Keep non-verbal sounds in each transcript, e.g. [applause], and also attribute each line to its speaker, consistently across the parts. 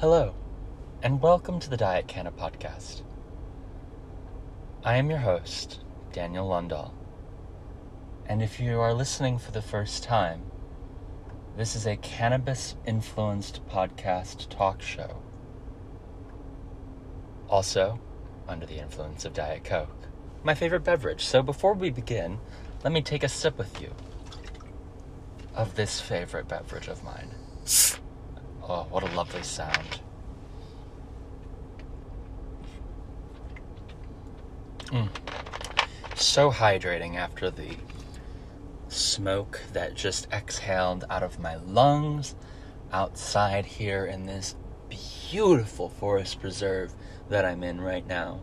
Speaker 1: Hello, and welcome to the Diet Canna podcast. I am your host, Daniel Lundahl. And if you are listening for the first time, this is a cannabis influenced podcast talk show. Also, under the influence of Diet Coke, my favorite beverage. So before we begin, let me take a sip with you of this favorite beverage of mine. Oh, what a lovely sound. Mm. So hydrating after the smoke that just exhaled out of my lungs outside here in this beautiful forest preserve that I'm in right now.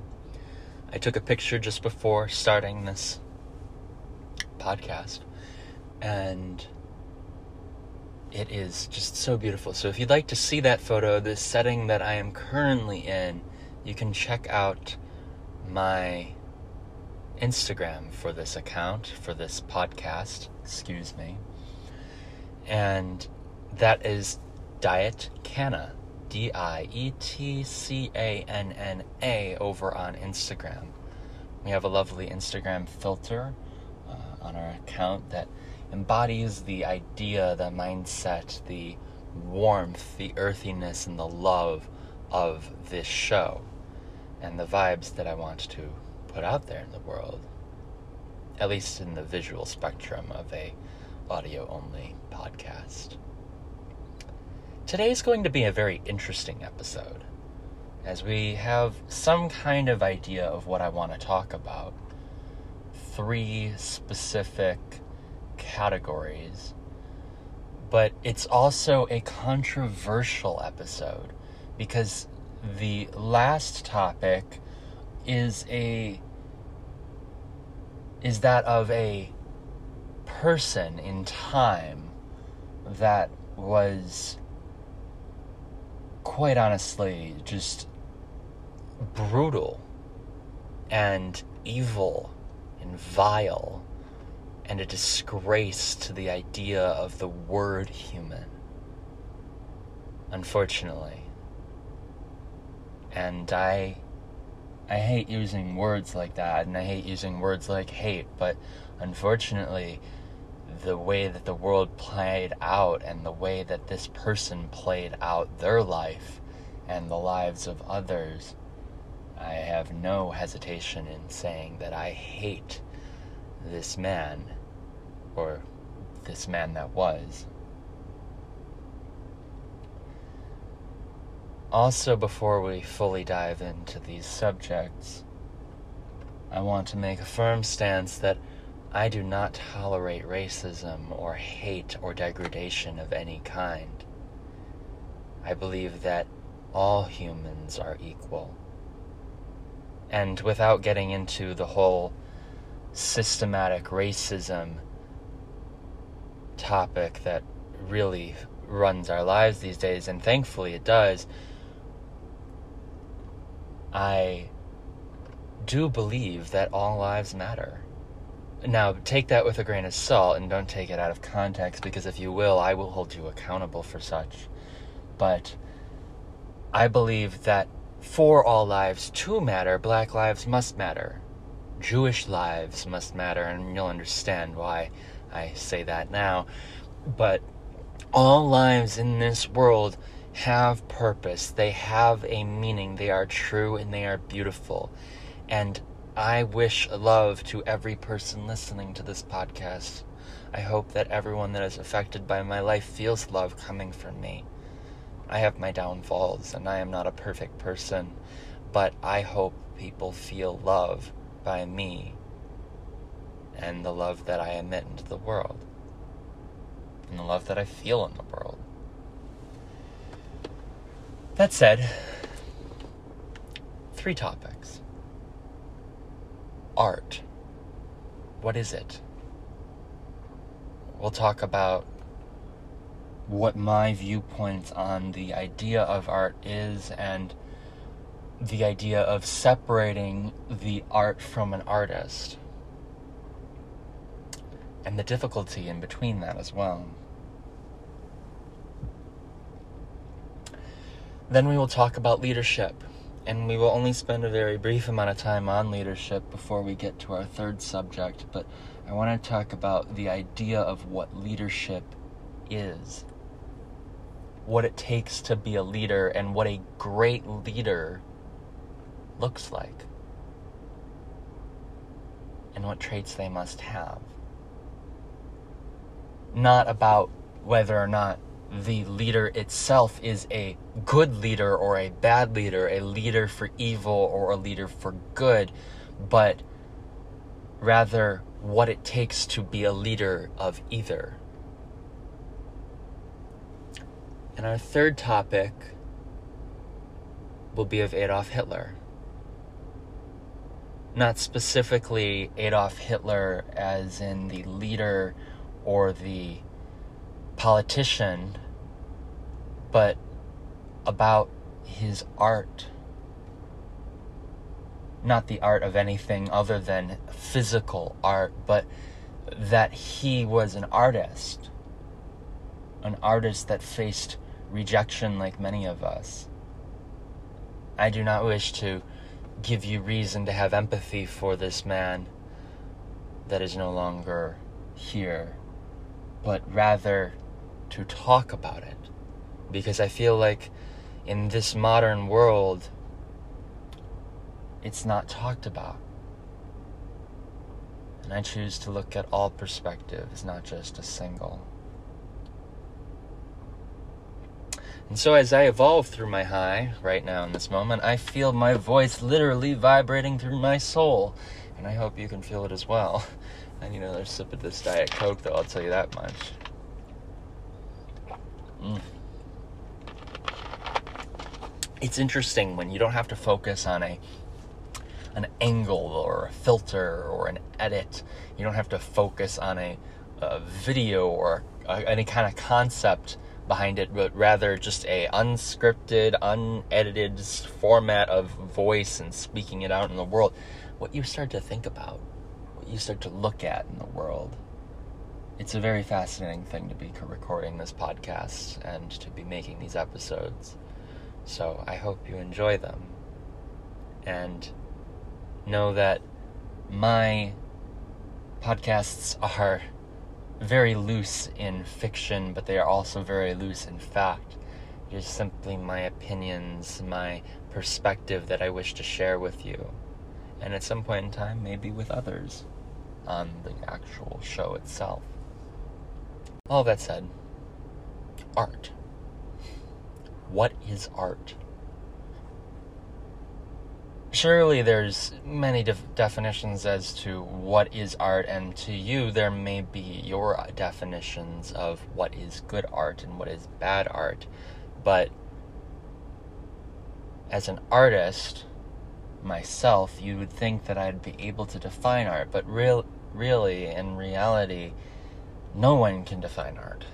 Speaker 1: I took a picture just before starting this podcast and it is just so beautiful. So if you'd like to see that photo, this setting that I am currently in, you can check out my Instagram for this account, for this podcast, excuse me. And that is Diet Canna, D I E T C A N N A, over on Instagram. We have a lovely Instagram filter uh, on our account that embodies the idea, the mindset, the warmth, the earthiness, and the love of this show and the vibes that I want to put out there in the world, at least in the visual spectrum of a audio only podcast. Today is going to be a very interesting episode as we have some kind of idea of what I want to talk about. Three specific categories, but it's also a controversial episode because the last topic is a is that of a person in time that was quite honestly just brutal and evil and vile and a disgrace to the idea of the word human. Unfortunately. And I I hate using words like that and I hate using words like hate, but unfortunately the way that the world played out and the way that this person played out their life and the lives of others, I have no hesitation in saying that I hate this man or this man that was. Also, before we fully dive into these subjects, I want to make a firm stance that I do not tolerate racism or hate or degradation of any kind. I believe that all humans are equal. And without getting into the whole systematic racism topic that really runs our lives these days, and thankfully it does, I do believe that all lives matter. Now, take that with a grain of salt and don't take it out of context because if you will, I will hold you accountable for such. But I believe that for all lives to matter, black lives must matter. Jewish lives must matter, and you'll understand why I say that now. But all lives in this world have purpose, they have a meaning, they are true and they are beautiful. And I wish love to every person listening to this podcast. I hope that everyone that is affected by my life feels love coming from me. I have my downfalls and I am not a perfect person, but I hope people feel love by me and the love that I emit into the world and the love that I feel in the world. That said, three topics art. What is it? We'll talk about what my viewpoint on the idea of art is and the idea of separating the art from an artist and the difficulty in between that as well. Then we will talk about leadership, and we will only spend a very brief amount of time on leadership before we get to our third subject. But I want to talk about the idea of what leadership is, what it takes to be a leader, and what a great leader looks like, and what traits they must have. Not about whether or not the leader itself is a good leader or a bad leader, a leader for evil or a leader for good, but rather what it takes to be a leader of either. And our third topic will be of Adolf Hitler. Not specifically Adolf Hitler as in the leader or the politician, but about his art. Not the art of anything other than physical art, but that he was an artist. An artist that faced rejection like many of us. I do not wish to give you reason to have empathy for this man that is no longer here, but rather to talk about it because I feel like in this modern world it's not talked about. And I choose to look at all perspectives, not just a single. And so, as I evolve through my high right now in this moment, I feel my voice literally vibrating through my soul. And I hope you can feel it as well. [laughs] I need another sip of this Diet Coke, though, I'll tell you that much. Mm. It's interesting when you don't have to focus on a an angle or a filter or an edit. You don't have to focus on a, a video or a, any kind of concept behind it, but rather just a unscripted, unedited format of voice and speaking it out in the world. What you start to think about, what you start to look at in the world it's a very fascinating thing to be recording this podcast and to be making these episodes. So I hope you enjoy them. And know that my podcasts are very loose in fiction, but they are also very loose in fact. It is simply my opinions, my perspective that I wish to share with you. And at some point in time, maybe with others on the actual show itself. All that said, art. What is art? Surely there's many def- definitions as to what is art, and to you there may be your definitions of what is good art and what is bad art. But as an artist, myself, you would think that I'd be able to define art, but real, really, in reality, no one can define art.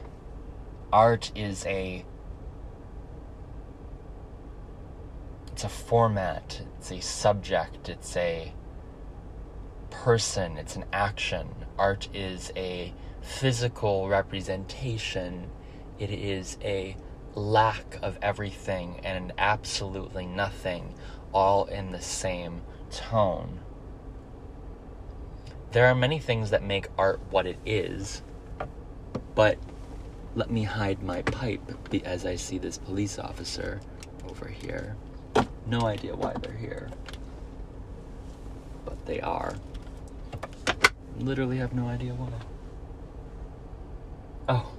Speaker 1: Art is a it's a format, it's a subject, it's a person, it's an action. Art is a physical representation. It is a lack of everything and absolutely nothing, all in the same tone. There are many things that make art what it is, but let me hide my pipe as I see this police officer over here. No idea why they're here. But they are. Literally have no idea why. Oh,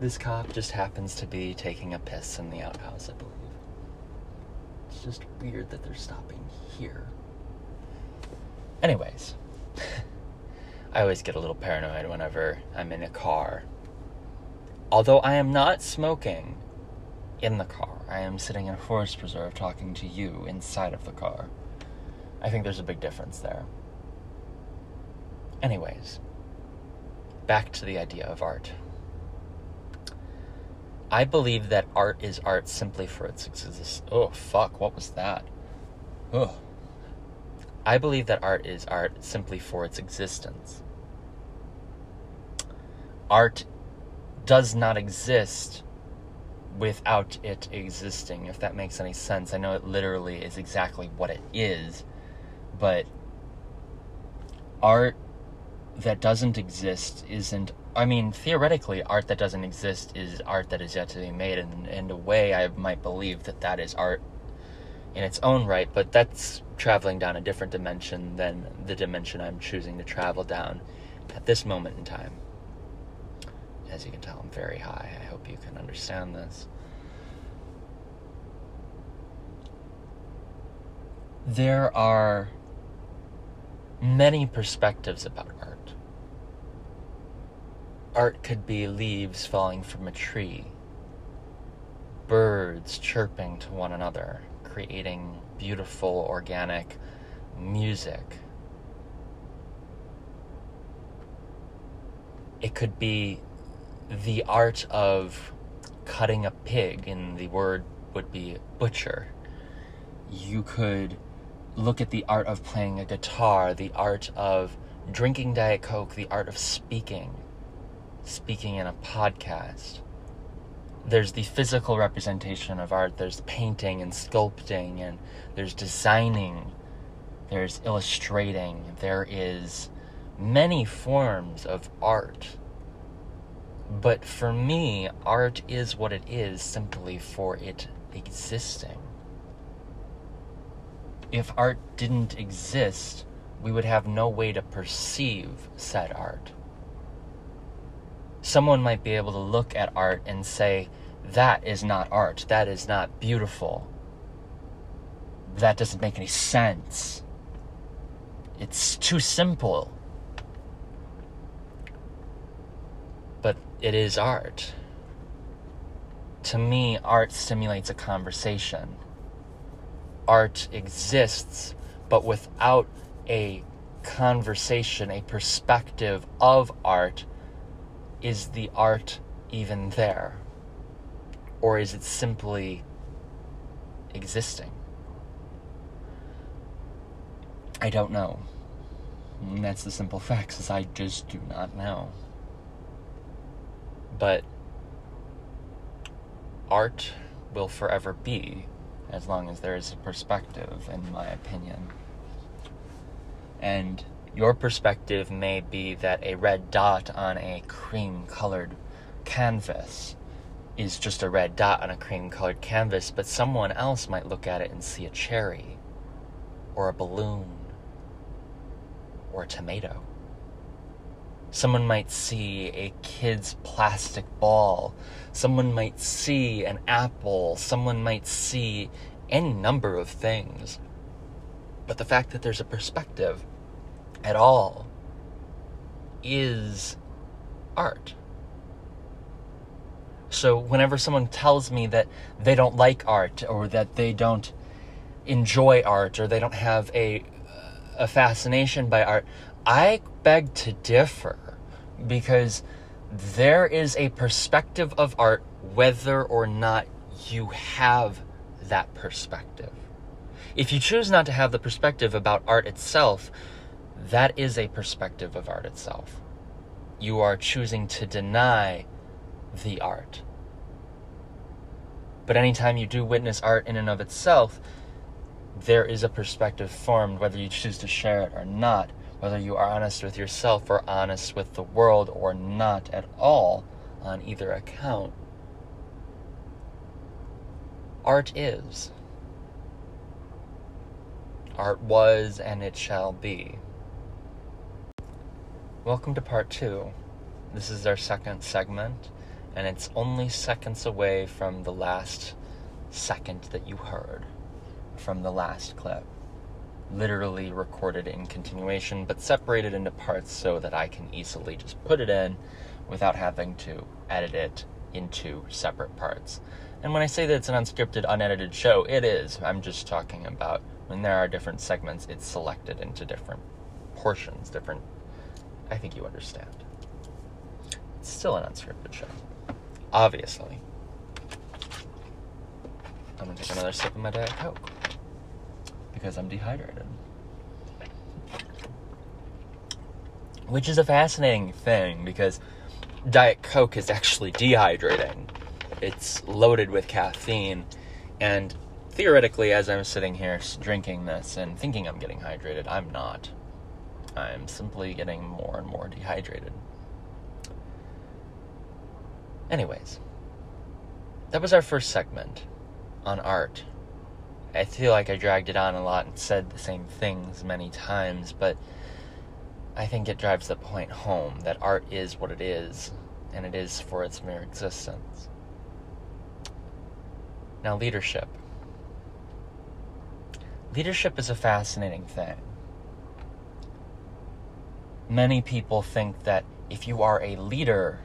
Speaker 1: this cop just happens to be taking a piss in the outhouse, I believe. It's just weird that they're stopping here. Anyways. [laughs] I always get a little paranoid whenever I'm in a car. Although I am not smoking in the car, I am sitting in a forest preserve talking to you inside of the car. I think there's a big difference there. Anyways, back to the idea of art. I believe that art is art simply for its existence. Oh, fuck, what was that? Oh. I believe that art is art simply for its existence. Art does not exist without it existing, if that makes any sense. I know it literally is exactly what it is, but art that doesn't exist isn't I mean, theoretically, art that doesn't exist is art that is yet to be made, and in a way, I might believe that that is art in its own right, but that's traveling down a different dimension than the dimension I'm choosing to travel down at this moment in time. As you can tell, I'm very high. I hope you can understand this. There are many perspectives about art. Art could be leaves falling from a tree, birds chirping to one another, creating beautiful organic music. It could be the art of cutting a pig, and the word would be butcher. You could look at the art of playing a guitar, the art of drinking Diet Coke, the art of speaking, speaking in a podcast. There's the physical representation of art, there's painting and sculpting, and there's designing, there's illustrating, there is many forms of art. But for me, art is what it is simply for it existing if art didn't exist, we would have no way to perceive said art. Someone might be able to look at art and say, that is not art, that is not beautiful, that doesn't make any sense. It's too simple. But it is art. To me, art stimulates a conversation art exists, but without a conversation, a perspective of art, is the art even there? Or is it simply existing? I don't know. And that's the simple facts, is I just do not know. But art will forever be as long as there is a perspective, in my opinion. And your perspective may be that a red dot on a cream colored canvas is just a red dot on a cream colored canvas, but someone else might look at it and see a cherry, or a balloon, or a tomato. Someone might see a kid's plastic ball. Someone might see an apple. Someone might see any number of things. But the fact that there's a perspective at all is art. So whenever someone tells me that they don't like art or that they don't enjoy art or they don't have a a fascination by art, I beg to differ because there is a perspective of art whether or not you have that perspective. If you choose not to have the perspective about art itself, that is a perspective of art itself. You are choosing to deny the art. But anytime you do witness art in and of itself, there is a perspective formed, whether you choose to share it or not whether you are honest with yourself or honest with the world or not at all on either account. Art is. Art was and it shall be. Welcome to part two. This is our second segment, and it's only seconds away from the last second that you heard from the last clip literally recorded in continuation, but separated into parts so that I can easily just put it in without having to edit it into separate parts. And when I say that it's an unscripted, unedited show, it is. I'm just talking about when there are different segments, it's selected into different portions, different. I think you understand. It's still an unscripted show. Obviously. I'm gonna take another sip of my Diet Coke because I'm dehydrated. Which is a fascinating thing because Diet Coke is actually dehydrating. it's loaded with caffeine. And theoretically, as I'm sitting here drinking this and thinking I'm getting hydrated, I'm not. I'm simply getting more and more dehydrated. Anyways, that was our first segment on art. I feel like I dragged it on a lot and said the same things many times, but I think it drives the point home that art is what it is, and it is for its mere existence. Now, leadership. Leadership is a fascinating thing. Many people think that if you are a leader,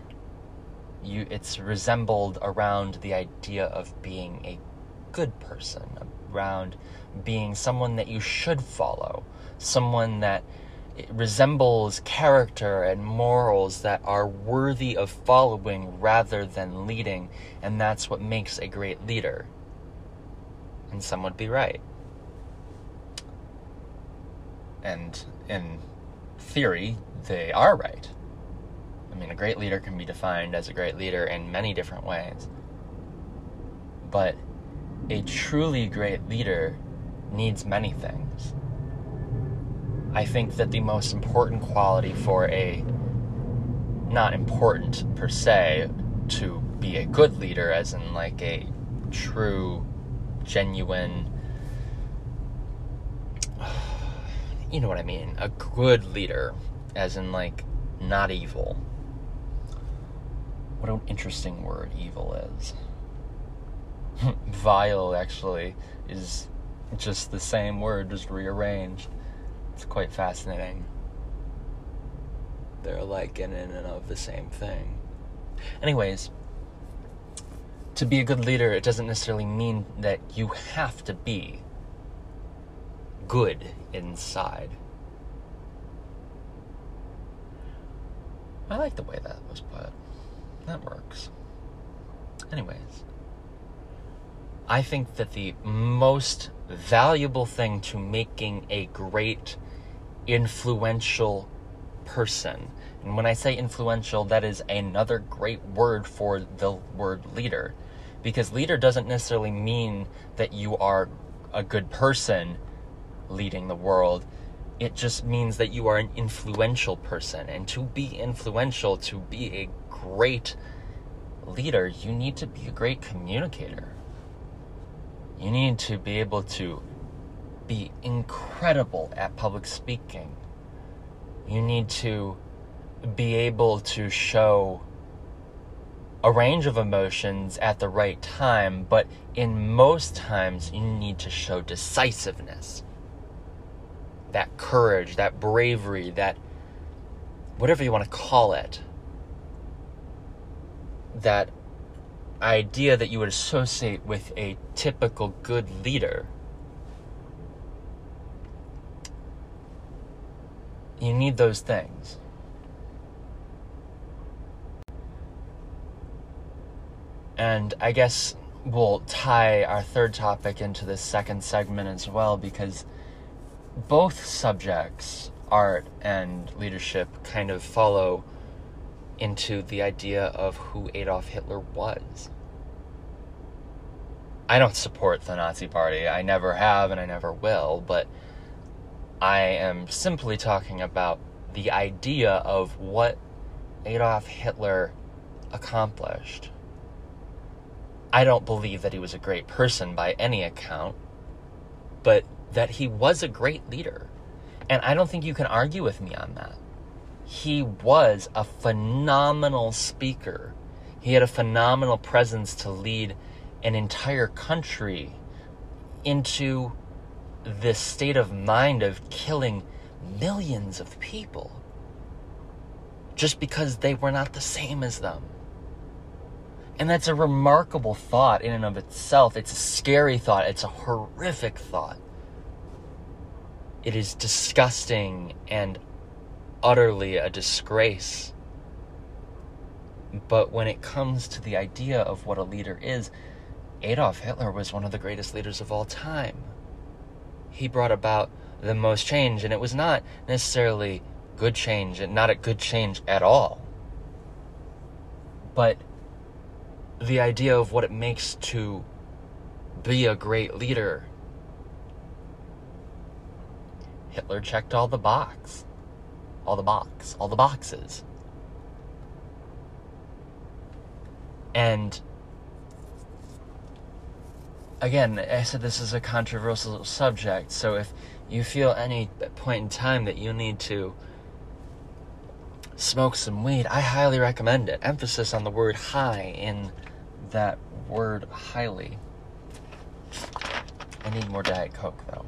Speaker 1: you it's resembled around the idea of being a good person, around being someone that you should follow, someone that resembles character and morals that are worthy of following rather than leading, and that's what makes a great leader. And some would be right. And in theory, they are right. I mean, a great leader can be defined as a great leader in many different ways. But a truly great leader needs many things. I think that the most important quality for a, not important per se, to be a good leader, as in like a true, genuine, [sighs] you know what I mean, a good leader, as in like not evil what an interesting word evil is. [laughs] Vile, actually, is just the same word, just rearranged. It's quite fascinating. They're like in and of the same thing. Anyways, to be a good leader, it doesn't necessarily mean that you have to be good inside. I like the way that was put that works. Anyways, I think that the most valuable thing to making a great, influential person, and when I say influential, that is another great word for the word leader. Because leader doesn't necessarily mean that you are a good person leading the world. It just means that you are an influential person. And to be influential, to be a great leader, you need to be a great communicator. You need to be able to be incredible at public speaking. You need to be able to show a range of emotions at the right time, but in most times, you need to show decisiveness. That courage, that bravery, that whatever you want to call it that idea that you would associate with a typical good leader. You need those things. And I guess we'll tie our third topic into this second segment as well because both subjects, art and leadership, kind of follow into the idea of who Adolf Hitler was. I don't support the Nazi Party. I never have and I never will, but I am simply talking about the idea of what Adolf Hitler accomplished. I don't believe that he was a great person by any account, but that he was a great leader. And I don't think you can argue with me on that he was a phenomenal speaker. He had a phenomenal presence to lead an entire country into this state of mind of killing millions of people just because they were not the same as them. And that's a remarkable thought in and of itself. It's a scary thought, it's a horrific thought. It is disgusting and utterly a disgrace. But when it comes to the idea of what a leader is, Adolf Hitler was one of the greatest leaders of all time. He brought about the most change, and it was not necessarily good change, and not a good change at all. But the idea of what it makes to be a great leader. Hitler checked all the box. All the box, all the boxes. And again, I said this is a controversial subject, so if you feel any point in time that you need to smoke some weed, I highly recommend it. Emphasis on the word high in that word highly. I need more Diet Coke though.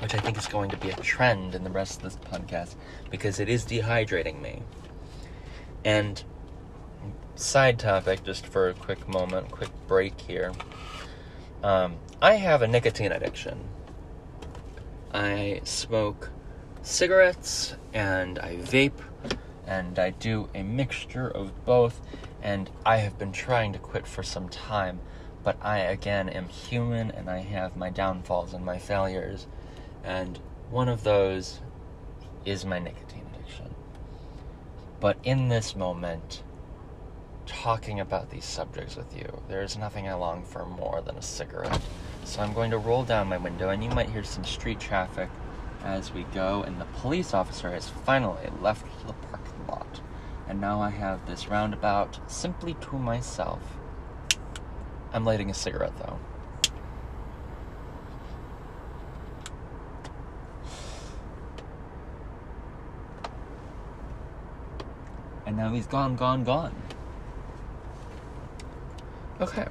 Speaker 1: Which I think is going to be a trend in the rest of this podcast because it is dehydrating me. And side topic, just for a quick moment, quick break here. Um, I have a nicotine addiction. I smoke cigarettes and I vape and I do a mixture of both. And I have been trying to quit for some time, but I again am human and I have my downfalls and my failures. And one of those is my nicotine addiction. But in this moment, talking about these subjects with you. There is nothing I long for more than a cigarette. So I'm going to roll down my window, and you might hear some street traffic as we go. And the police officer has finally left the parking lot. And now I have this roundabout simply to myself. I'm lighting a cigarette though. And now he's gone, gone, gone. Okay.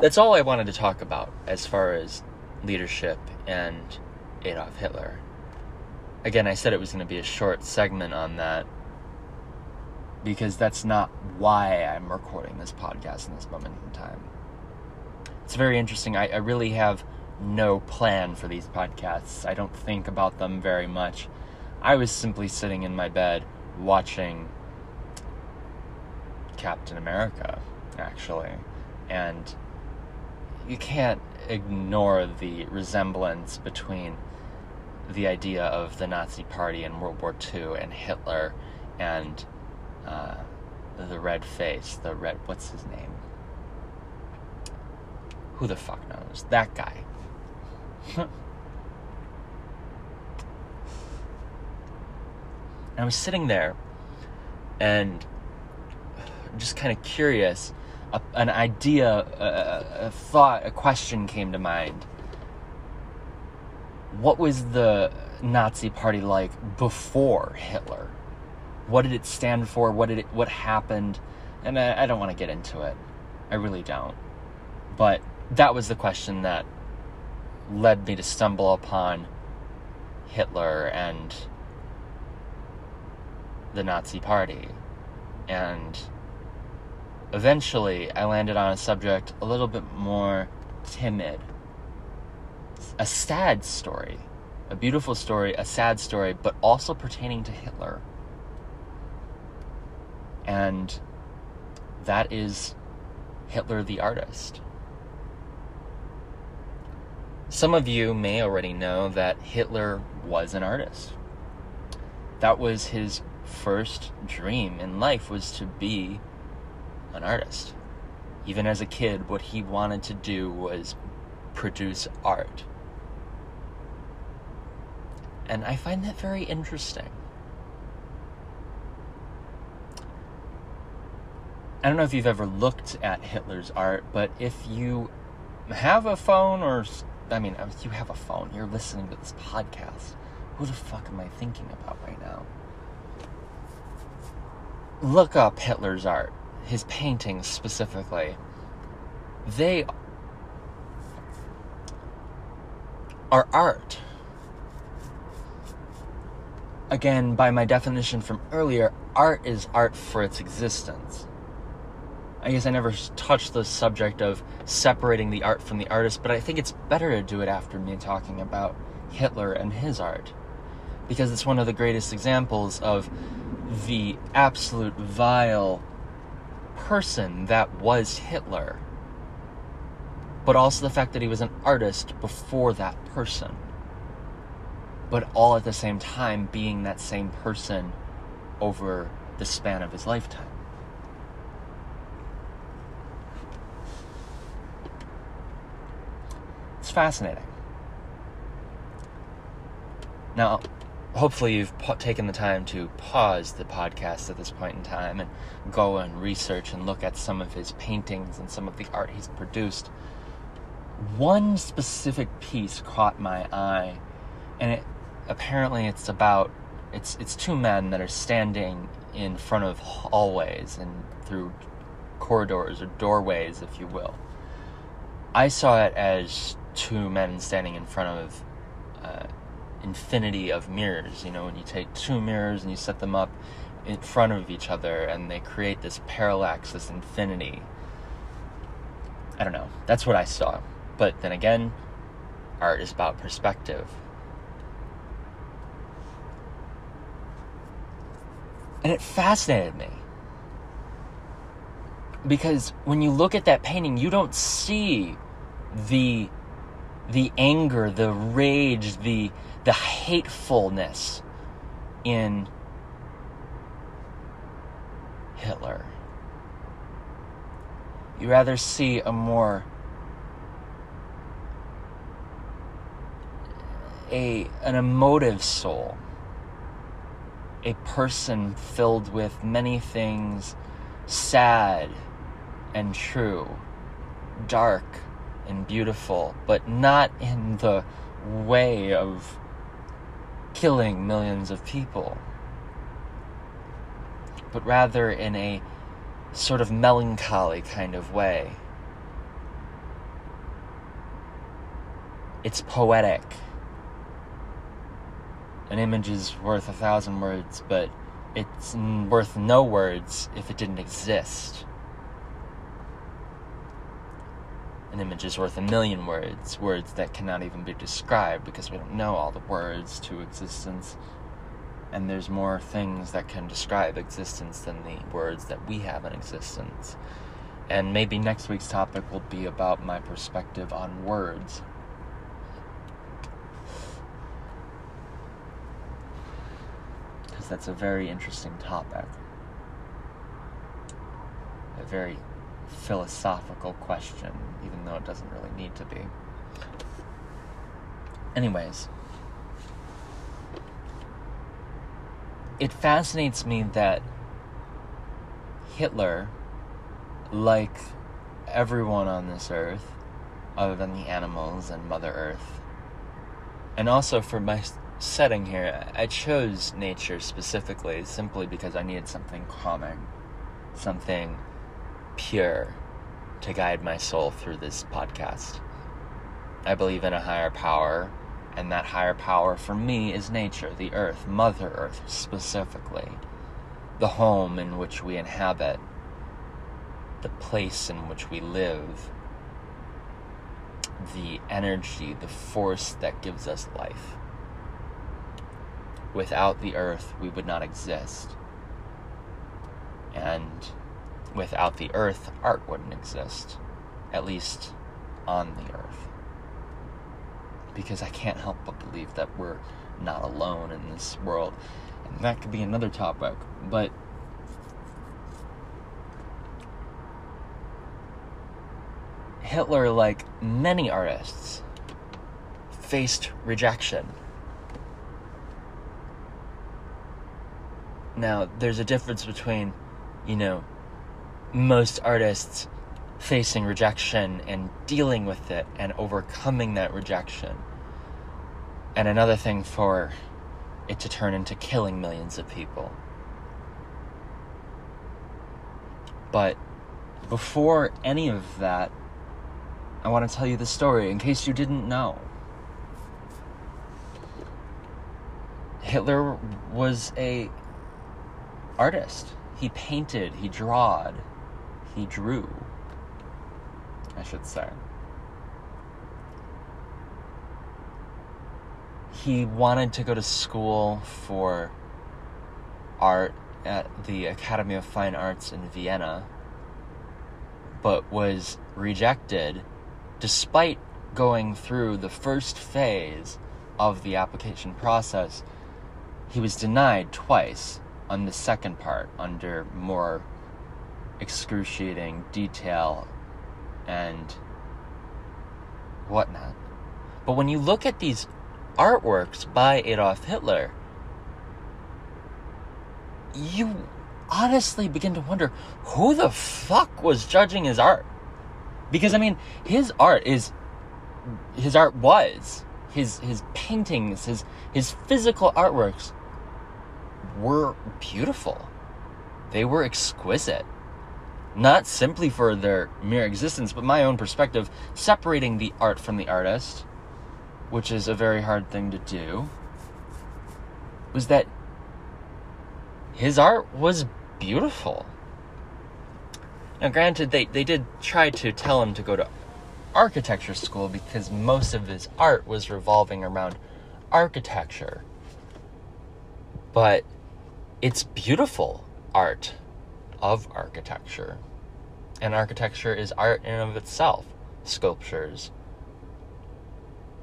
Speaker 1: That's all I wanted to talk about as far as leadership and Adolf Hitler. Again, I said it was going to be a short segment on that because that's not why I'm recording this podcast in this moment in time. It's very interesting. I, I really have no plan for these podcasts. I don't think about them very much. I was simply sitting in my bed watching Captain America, actually. And you can't ignore the resemblance between the idea of the Nazi Party in World War II and Hitler and uh, the red face, the red, what's his name? Who the fuck knows? That guy. [laughs] I was sitting there and just kind of curious. A, an idea, a, a thought, a question came to mind. What was the Nazi Party like before Hitler? What did it stand for? What did it? What happened? And I, I don't want to get into it. I really don't. But that was the question that led me to stumble upon Hitler and the Nazi Party. And eventually I landed on a subject a little bit more timid. A sad story. A beautiful story, a sad story, but also pertaining to Hitler. And that is Hitler the artist. Some of you may already know that Hitler was an artist. That was his first dream in life was to be an artist. Even as a kid, what he wanted to do was produce art. And I find that very interesting. I don't know if you've ever looked at Hitler's art, but if you have a phone or, I mean, if you have a phone, you're listening to this podcast, who the fuck am I thinking about right now? Look up Hitler's art his paintings specifically, they are art. Again, by my definition from earlier, art is art for its existence. I guess I never touched the subject of separating the art from the artist, but I think it's better to do it after me talking about Hitler and his art. Because it's one of the greatest examples of the absolute vile person that was Hitler, but also the fact that he was an artist before that person. But all at the same time being that same person over the span of his lifetime. It's fascinating. Now, hopefully, you've pa- taken the time to pause the podcast at this point in time and go and research and look at some of his paintings and some of the art he's produced. One specific piece caught my eye, and it apparently it's about it's it's two men that are standing in front of hallways and through corridors or doorways, if you will. I saw it as two men standing in front of uh, infinity of mirrors. You know, when you take two mirrors and you set them up in front of each other and they create this parallax, this infinity. I don't know. That's what I saw. But then again, art is about perspective. And it fascinated me. Because when you look at that painting, you don't see the the anger, the rage, the the hatefulness in Hitler. You rather see a more a an emotive soul a person filled with many things sad and true, dark and beautiful, but not in the way of killing millions of people, but rather in a sort of melancholy kind of way. It's poetic an image is worth a thousand words, but it's worth no words if it didn't exist. An image is worth a million words, words that cannot even be described because we don't know all the words to existence. And there's more things that can describe existence than the words that we have in existence. And maybe next week's topic will be about my perspective on words. because that's a very interesting topic. A very philosophical question, even though it doesn't really need to be. Anyways, it fascinates me that Hitler, like everyone on this earth, other than the animals and Mother Earth, and also for my setting here, I chose nature specifically simply because I needed something calming, something pure to guide my soul through this podcast. I believe in a higher power, and that higher power for me is nature, the earth, Mother Earth specifically, the home in which we inhabit, the place in which we live, the energy, the force that gives us life. Without the earth, we would not exist. And without the earth, art wouldn't exist. At least on the earth. Because I can't help but believe that we're not alone in this world. And that could be another topic. But Hitler, like many artists, faced rejection Now, there's a difference between, you know, most artists facing rejection and dealing with it and overcoming that rejection. And another thing for it to turn into killing millions of people. But before any of that, I want to tell you the story in case you didn't know. Hitler was a artist. He painted, he drawed, he drew, I should say. He wanted to go to school for art at the Academy of Fine Arts in Vienna, but was rejected despite going through the first phase of the application process. He was denied twice on the second part under more excruciating detail and whatnot. But when you look at these artworks by Adolf Hitler, you honestly begin to wonder who the fuck was judging his art? Because I mean, his art is his art was his his paintings, his his physical artworks were beautiful. They were exquisite. Not simply for their mere existence, but my own perspective, separating the art from the artist, which is a very hard thing to do, was that his art was beautiful. Now, granted, they, they did try to tell him to go to architecture school because most of his art was revolving around architecture. But it's beautiful art of architecture. And architecture is art in and of itself. Sculptures,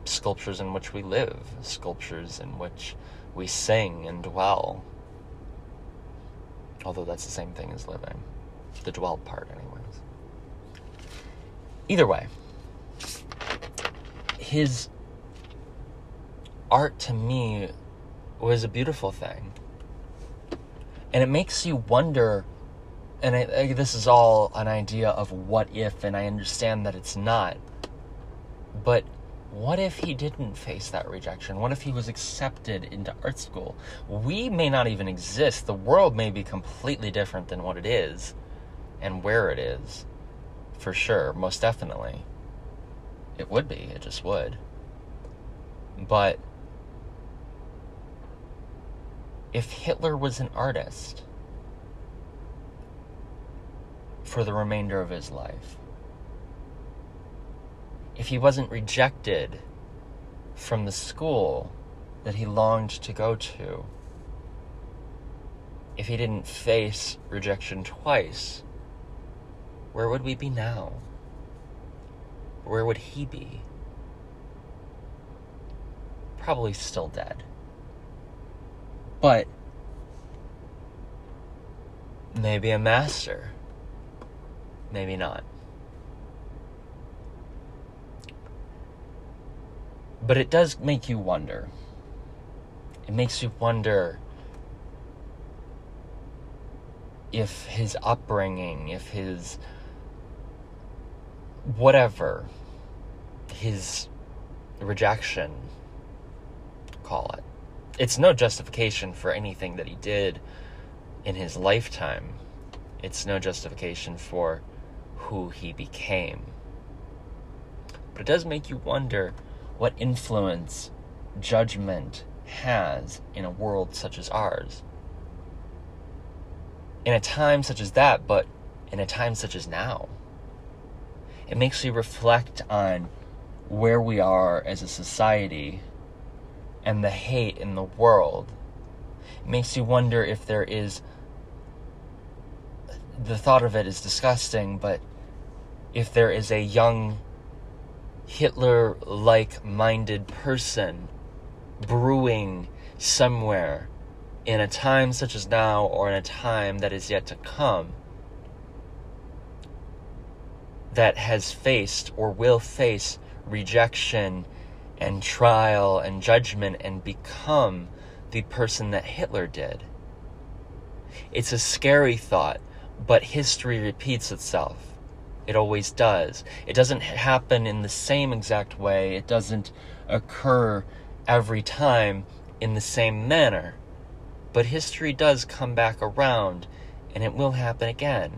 Speaker 1: sculptures in which we live, sculptures in which we sing and dwell. Although that's the same thing as living. The dwell part, anyways. Either way, his art to me was a beautiful thing. And it makes you wonder, and I, I, this is all an idea of what if, and I understand that it's not. But what if he didn't face that rejection? What if he was accepted into art school? We may not even exist. The world may be completely different than what it is and where it is. For sure, most definitely. It would be, it just would. But if Hitler was an artist for the remainder of his life, if he wasn't rejected from the school that he longed to go to, if he didn't face rejection twice, where would we be now? Where would he be? Probably still dead. But maybe a master. Maybe not. But it does make you wonder. It makes you wonder if his upbringing, if his whatever, his rejection, call it, it's no justification for anything that he did in his lifetime. It's no justification for who he became. But it does make you wonder what influence judgment has in a world such as ours. In a time such as that, but in a time such as now. It makes you reflect on where we are as a society and the hate in the world. It makes you wonder if there is. The thought of it is disgusting, but if there is a young Hitler like minded person brewing somewhere in a time such as now or in a time that is yet to come that has faced or will face rejection and trial and judgment and become the person that Hitler did. It's a scary thought, but history repeats itself. It always does. It doesn't happen in the same exact way, it doesn't occur every time in the same manner. But history does come back around, and it will happen again.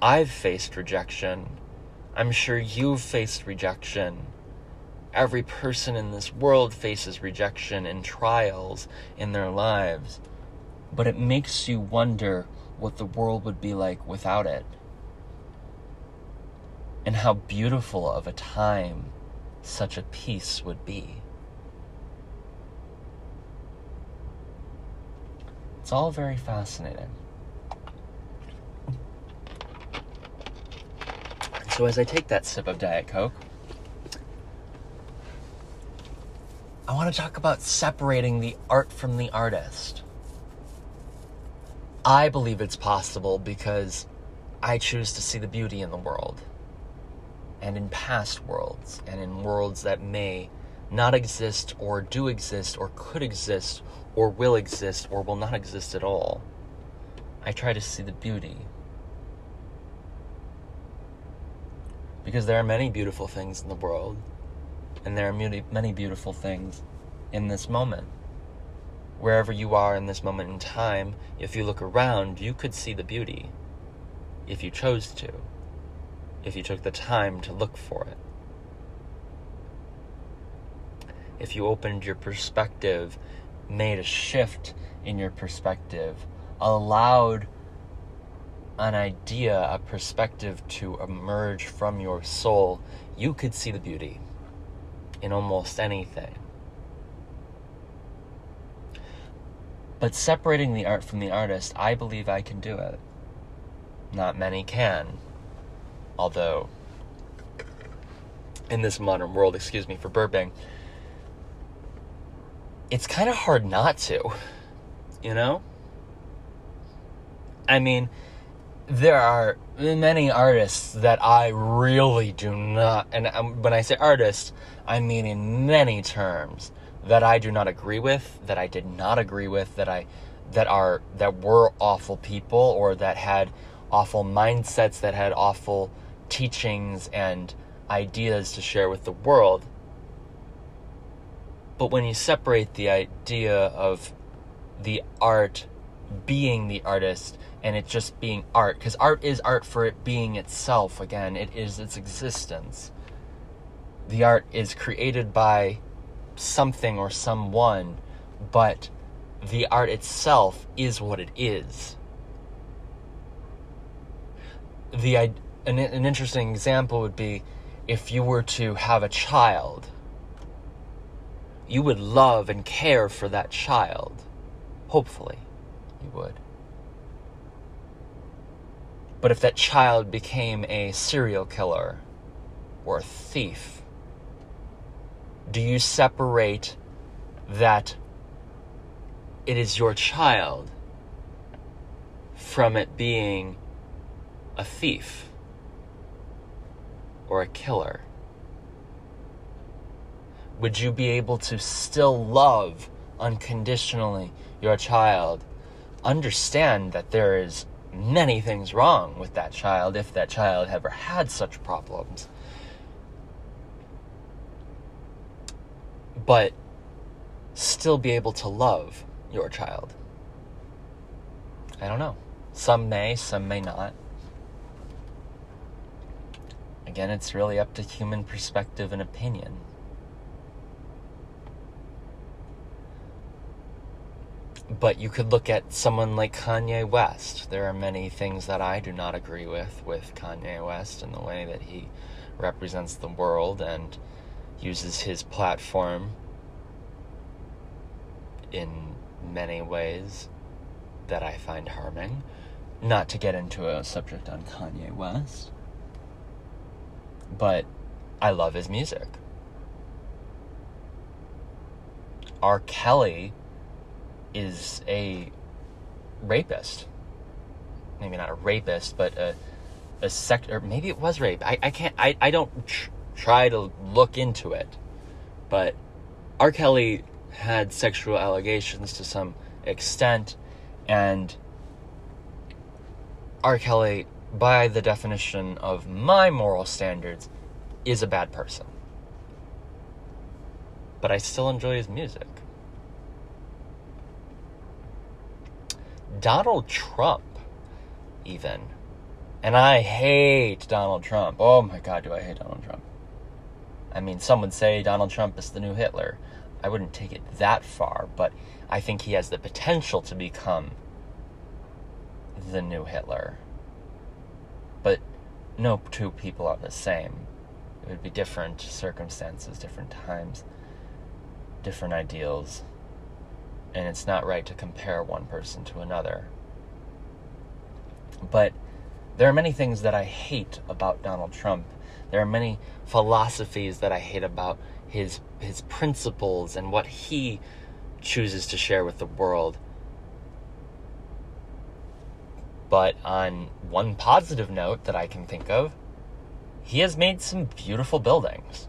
Speaker 1: I've faced rejection. I'm sure you've faced rejection. Every person in this world faces rejection and trials in their lives. But it makes you wonder what the world would be like without it. And how beautiful of a time such a peace would be. It's all very fascinating. So, as I take that sip of Diet Coke, I want to talk about separating the art from the artist. I believe it's possible because I choose to see the beauty in the world and in past worlds and in worlds that may not exist or do exist or could exist or will exist or will not exist at all. I try to see the beauty. Because there are many beautiful things in the world, and there are many, beautiful things in this moment. Wherever you are in this moment in time, if you look around, you could see the beauty if you chose to, if you took the time to look for it. If you opened your perspective, made a shift in your perspective, allowed an idea, a perspective to emerge from your soul, you could see the beauty in almost anything. But separating the art from the artist, I believe I can do it. Not many can. Although, in this modern world, excuse me for burping, it's kind of hard not to, you know? I mean, there are many artists that I really do not, and when I say artist, I mean in many terms that I do not agree with, that I did not agree with, that I that are that were awful people or that had awful mindsets, that had awful teachings and ideas to share with the world. But when you separate the idea of the art being the artist and it just being art, because art is art for it being itself, again, it is its existence. The art is created by something or someone, but the art itself is what it is. The an, an interesting example would be if you were to have a child you would love and care for that child. Hopefully, you would. But if that child became a serial killer or a thief, do you separate that it is your child from it being a thief or a killer? would you be able to still love unconditionally your child? Understand that there is many things wrong with that child if that child ever had such problems. But still be able to love your child. I don't know. Some may, some may not. Again, it's really up to human perspective and opinion. but you could look at someone like Kanye West. There are many things that I do not agree with with Kanye West and the way that he represents the world and uses his platform in many ways that I find harming. Not to get into a subject on Kanye West, but I love his music. R. Kelly is a rapist. Maybe not a rapist, but a, a sect, or maybe it was rape. I, I can't, I, I don't try to look into it. But R. Kelly had sexual allegations to some extent, and R. Kelly, by the definition of my moral standards, is a bad person. But I still enjoy his music. Donald Trump, even. And I hate Donald Trump. Oh my god, do I hate Donald Trump. I mean, some would say Donald Trump is the new Hitler. I wouldn't take it that far, but I think he has the potential to become the new Hitler. But no two people are the same. It would be different circumstances, different times, different ideals and it's not right to compare one person to another. But there are many things that I hate about Donald Trump. There are many philosophies that I hate about his his principles and what he chooses to share with the world. But on one positive note that I can think of, he has made some beautiful buildings.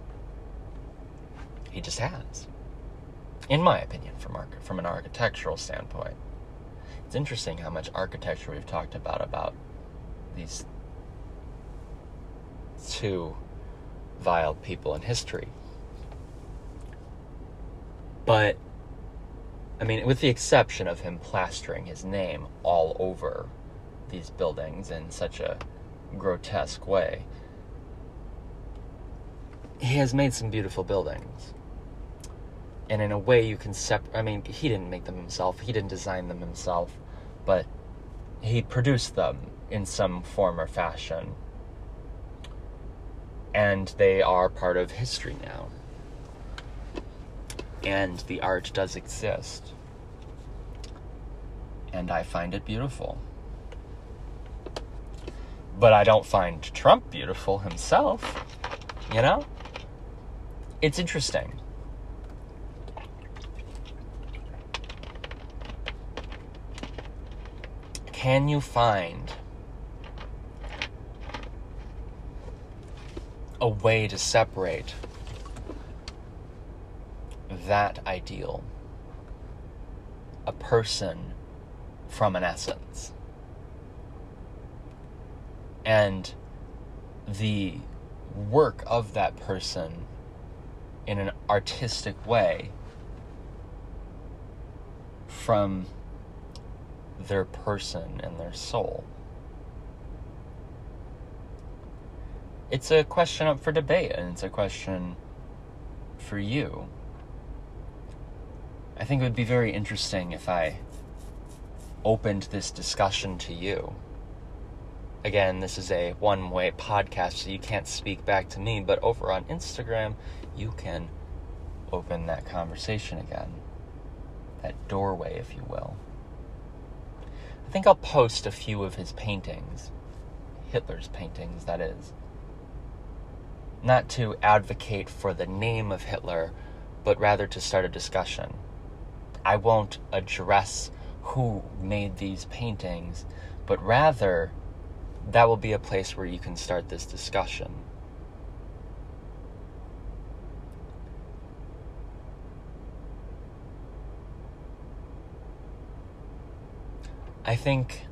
Speaker 1: He just has. In my opinion, from, arch- from an architectural standpoint. It's interesting how much architecture we've talked about about these two vile people in history. But, I mean, with the exception of him plastering his name all over these buildings in such a grotesque way, he has made some beautiful buildings. And in a way, you can separate. I mean, he didn't make them himself, he didn't design them himself, but he produced them in some form or fashion. And they are part of history now. And the art does exist. And I find it beautiful. But I don't find Trump beautiful himself. You know? It's interesting. Can you find a way to separate that ideal, a person from an essence. And the work of that person in an artistic way from their person and their soul. It's a question up for debate, and it's a question for you. I think it would be very interesting if I opened this discussion to you. Again, this is a one way podcast, so you can't speak back to me, but over on Instagram, you can open that conversation again. That doorway, if you will. I think I'll post a few of his paintings. Hitler's paintings, that is. Not to advocate for the name of Hitler, but rather to start a discussion. I won't address who made these paintings, but rather that will be a place where you can start this discussion. I think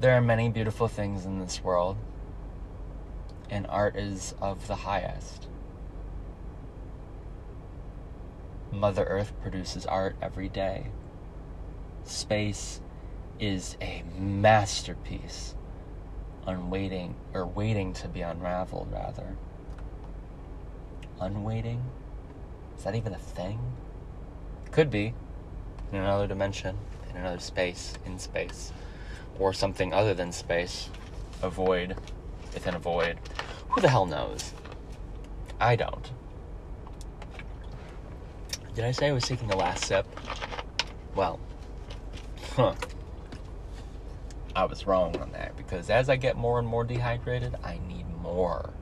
Speaker 1: there are many beautiful things in this world, and art is of the highest. Mother Earth produces art every day. Space is a masterpiece unwaiting or waiting to be unraveled rather. Unwaiting? Is that even a thing? Could be. In another dimension, in another space, in space. Or something other than space. A void within a void. Who the hell knows? I don't. Did I say I was taking the last sip? Well, huh. I was wrong on that because as I get more and more dehydrated, I need more.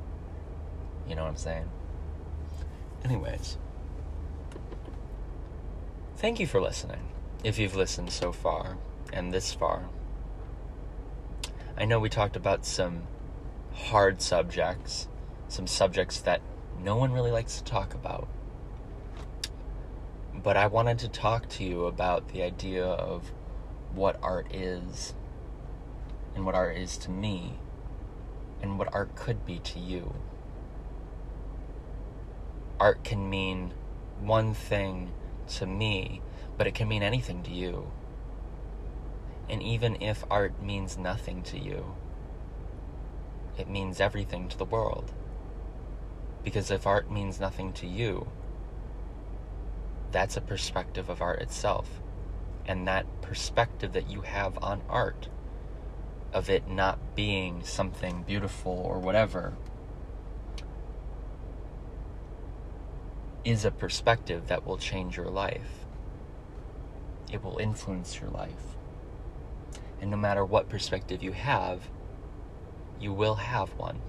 Speaker 1: You know what I'm saying? Anyways, thank you for listening. If you've listened so far and this far, I know we talked about some hard subjects, some subjects that no one really likes to talk about but I wanted to talk to you about the idea of what art is, and what art is to me, and what art could be to you. Art can mean one thing to me, but it can mean anything to you. And even if art means nothing to you, it means everything to the world. Because if art means nothing to you, that's a perspective of art itself. And that perspective that you have on art, of it not being something beautiful or whatever, is a perspective that will change your life. It will influence your life. And no matter what perspective you have, you will have one.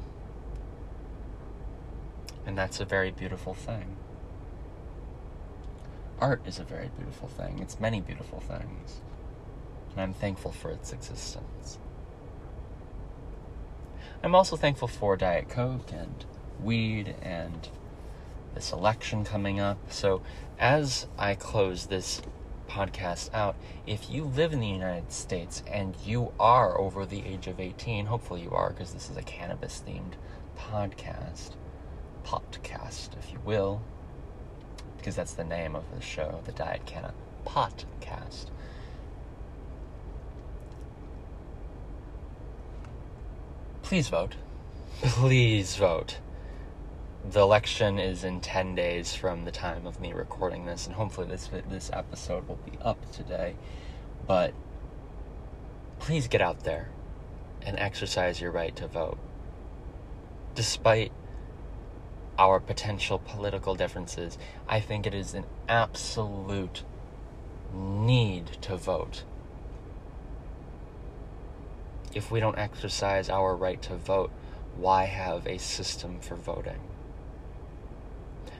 Speaker 1: And that's a very beautiful thing. art is a very beautiful thing. It's many beautiful things. And I'm thankful for its existence. I'm also thankful for Diet Coke and weed and this election coming up. So, as I close this podcast out, if you live in the United States and you are over the age of 18, hopefully you are because this is a cannabis themed podcast, podcast, if you will, because that's the name of the show, the Diet Canna Podcast. Please vote. Please vote. The election is in 10 days from the time of me recording this, and hopefully this this episode will be up today. But please get out there and exercise your right to vote. Despite our potential political differences, I think it is an absolute need to vote. If we don't exercise our right to vote, why have a system for voting?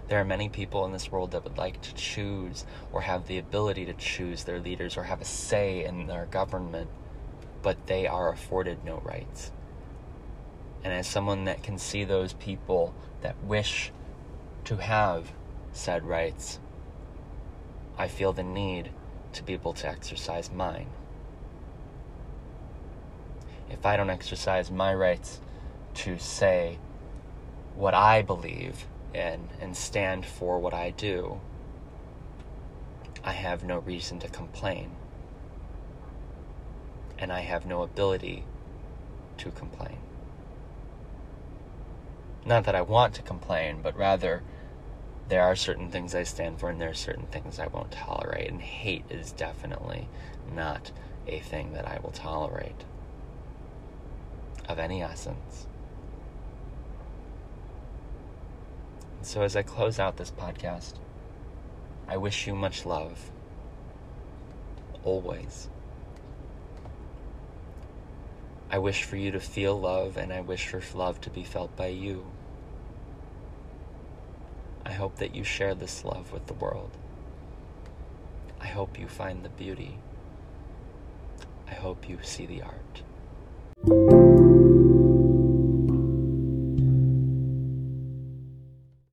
Speaker 1: There are many people in this world that would like to choose or have the ability to choose their leaders or have a say in their government, but they are afforded no rights. And as someone that can see those people that wish to have said rights, I feel the need to be able to exercise mine. If I don't exercise my rights to say what I believe in and stand for what I do, I have no reason to complain. And I have no ability to complain. Not that I want to complain, but rather there are certain things I stand for and there are certain things I won't tolerate. And hate is definitely not a thing that I will tolerate of any essence. So, as I close out this podcast, I wish you much love. Always. I wish for you to feel love, and I wish for love to be felt by you. I hope that you share this love with the world. I hope you find the beauty. I hope you see the art.